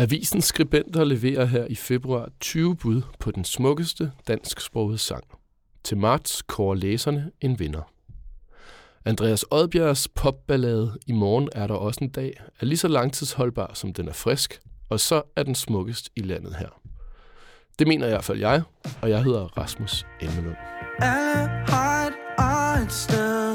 Avisens skribenter leverer her i februar 20 bud på den smukkeste dansksprogede sang. Til marts kårer læserne en vinder. Andreas Odbjergs popballade I morgen er der også en dag er lige så langtidsholdbar, som den er frisk, og så er den smukkest i landet her. Det mener i hvert fald jeg, og jeg hedder Rasmus Elmelund. Alle har et sted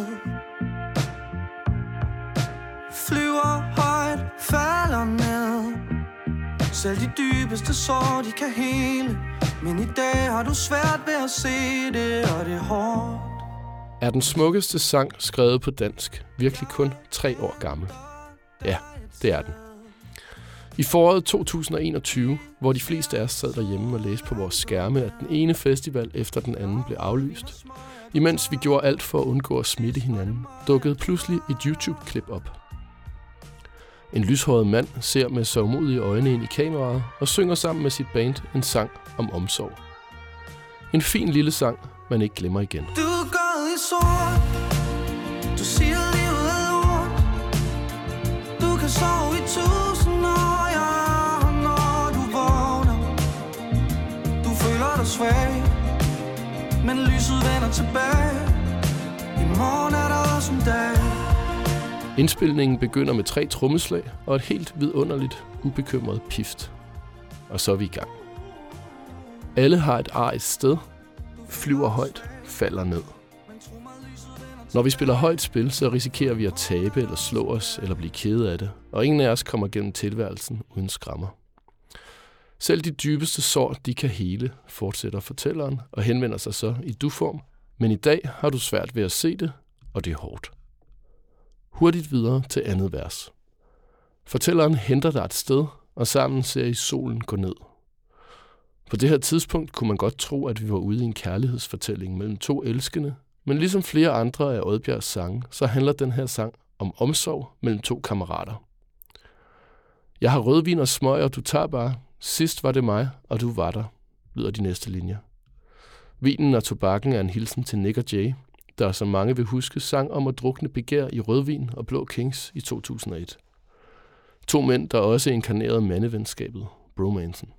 Selv de dybeste sår, de kan hele Men i dag har du svært ved at se det, og det er hårdt Er den smukkeste sang skrevet på dansk virkelig kun tre år gammel? Ja, det er den. I foråret 2021, hvor de fleste af os sad derhjemme og læste på vores skærme, at den ene festival efter den anden blev aflyst, imens vi gjorde alt for at undgå at smitte hinanden, dukkede pludselig et YouTube-klip op. En lyshåret mand ser med sørgmodige øjne ind i kameraet og synger sammen med sit band en sang om omsorg. En fin lille sang, man ikke glemmer igen. Du går i sort. Du siger livet er lort. Du kan sove i tusind år, ja Når du vågner. Du føler dig svag Men lyset vender tilbage. I morgen er der også en dag. Indspilningen begynder med tre trommeslag og et helt vidunderligt, ubekymret pift. Og så er vi i gang. Alle har et ar et sted, flyver højt, falder ned. Når vi spiller højt spil, så risikerer vi at tabe eller slå os eller blive kede af det, og ingen af os kommer gennem tilværelsen uden skrammer. Selv de dybeste sår, de kan hele, fortsætter fortælleren og henvender sig så i du-form. Men i dag har du svært ved at se det, og det er hårdt. Hurtigt videre til andet vers. Fortælleren henter dig et sted, og sammen ser I solen gå ned. På det her tidspunkt kunne man godt tro, at vi var ude i en kærlighedsfortælling mellem to elskende, men ligesom flere andre af Oddbjergs sange, så handler den her sang om omsorg mellem to kammerater. Jeg har rødvin og smøg, og du tager bare. Sidst var det mig, og du var der, lyder de næste linjer. Vinen og tobakken er en hilsen til Nick og Jay, der som mange vil huske sang om at drukne begær i rødvin og blå kings i 2001. To mænd, der også inkarnerede mandevenskabet, bromansen.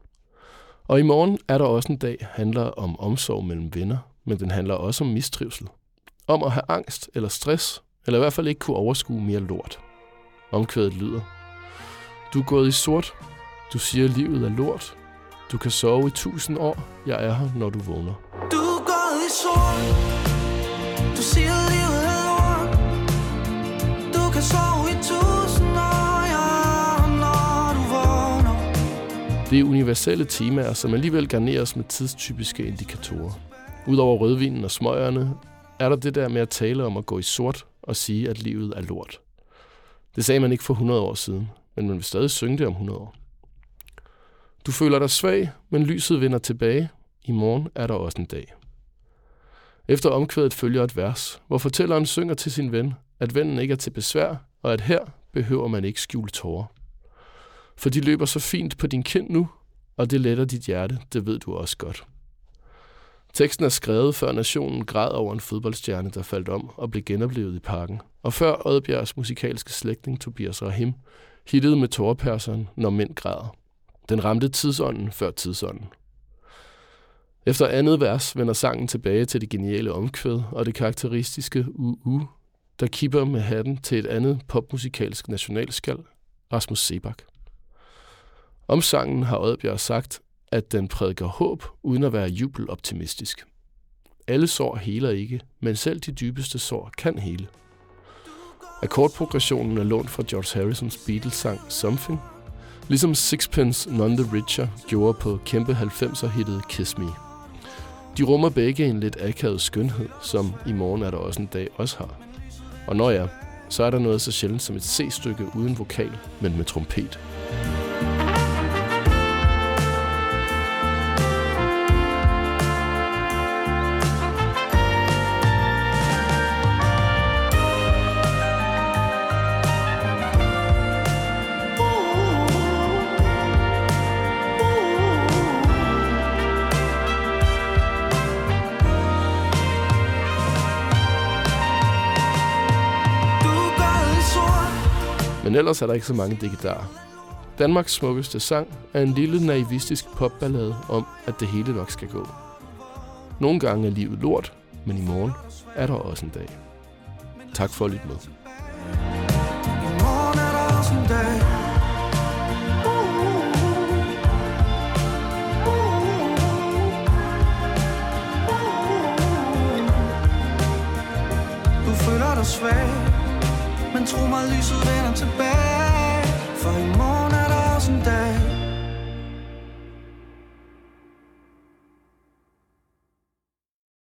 Og i morgen er der også en dag, handler om omsorg mellem venner, men den handler også om mistrivsel. Om at have angst eller stress, eller i hvert fald ikke kunne overskue mere lort. Omkvædet lyder. Du er gået i sort. Du siger, at livet er lort. Du kan sove i tusind år. Jeg er her, når du vågner. Du er gået i sort du siger livet er lort Du kan sove i tusind år, ja Når du vågner Det er universelle temaer, som alligevel garneres med tidstypiske indikatorer. Udover rødvinen og smøgerne, er der det der med at tale om at gå i sort og sige, at livet er lort. Det sagde man ikke for 100 år siden, men man vil stadig synge det om 100 år. Du føler dig svag, men lyset vender tilbage. I morgen er der også en dag. Efter omkvædet følger et vers, hvor fortælleren synger til sin ven, at vennen ikke er til besvær, og at her behøver man ikke skjule tårer. For de løber så fint på din kind nu, og det letter dit hjerte, det ved du også godt. Teksten er skrevet, før nationen græd over en fodboldstjerne, der faldt om og blev genoplevet i parken. Og før Oddbjergs musikalske slægtning Tobias Rahim hittede med tårperseren, når mænd græder. Den ramte tidsånden før tidsånden. Efter andet vers vender sangen tilbage til det geniale omkvæd og det karakteristiske UU, der kipper med hatten til et andet popmusikalsk nationalskald, Rasmus Sebak. Om sangen har Oddbjerg sagt, at den prædiker håb uden at være jubeloptimistisk. Alle sår heler ikke, men selv de dybeste sår kan hele. Akkordprogressionen er lånt fra George Harrisons Beatles-sang Something, ligesom Sixpence None the Richer gjorde på kæmpe 90'er-hittet Kiss Me. De rummer begge en lidt akavet skønhed, som i morgen er der også en dag også har. Og når jeg, så er der noget så sjældent som et C-stykke uden vokal, men med trompet. Men ellers er der ikke så mange digitarer. Danmarks smukkeste sang er en lille naivistisk popballade om, at det hele nok skal gå. Nogle gange er livet lort, men i morgen er der også en dag. Tak for at lytte med. I morgen er der også en dag Du føler dig svag men tro mig, lyset vender tilbage. For i morgen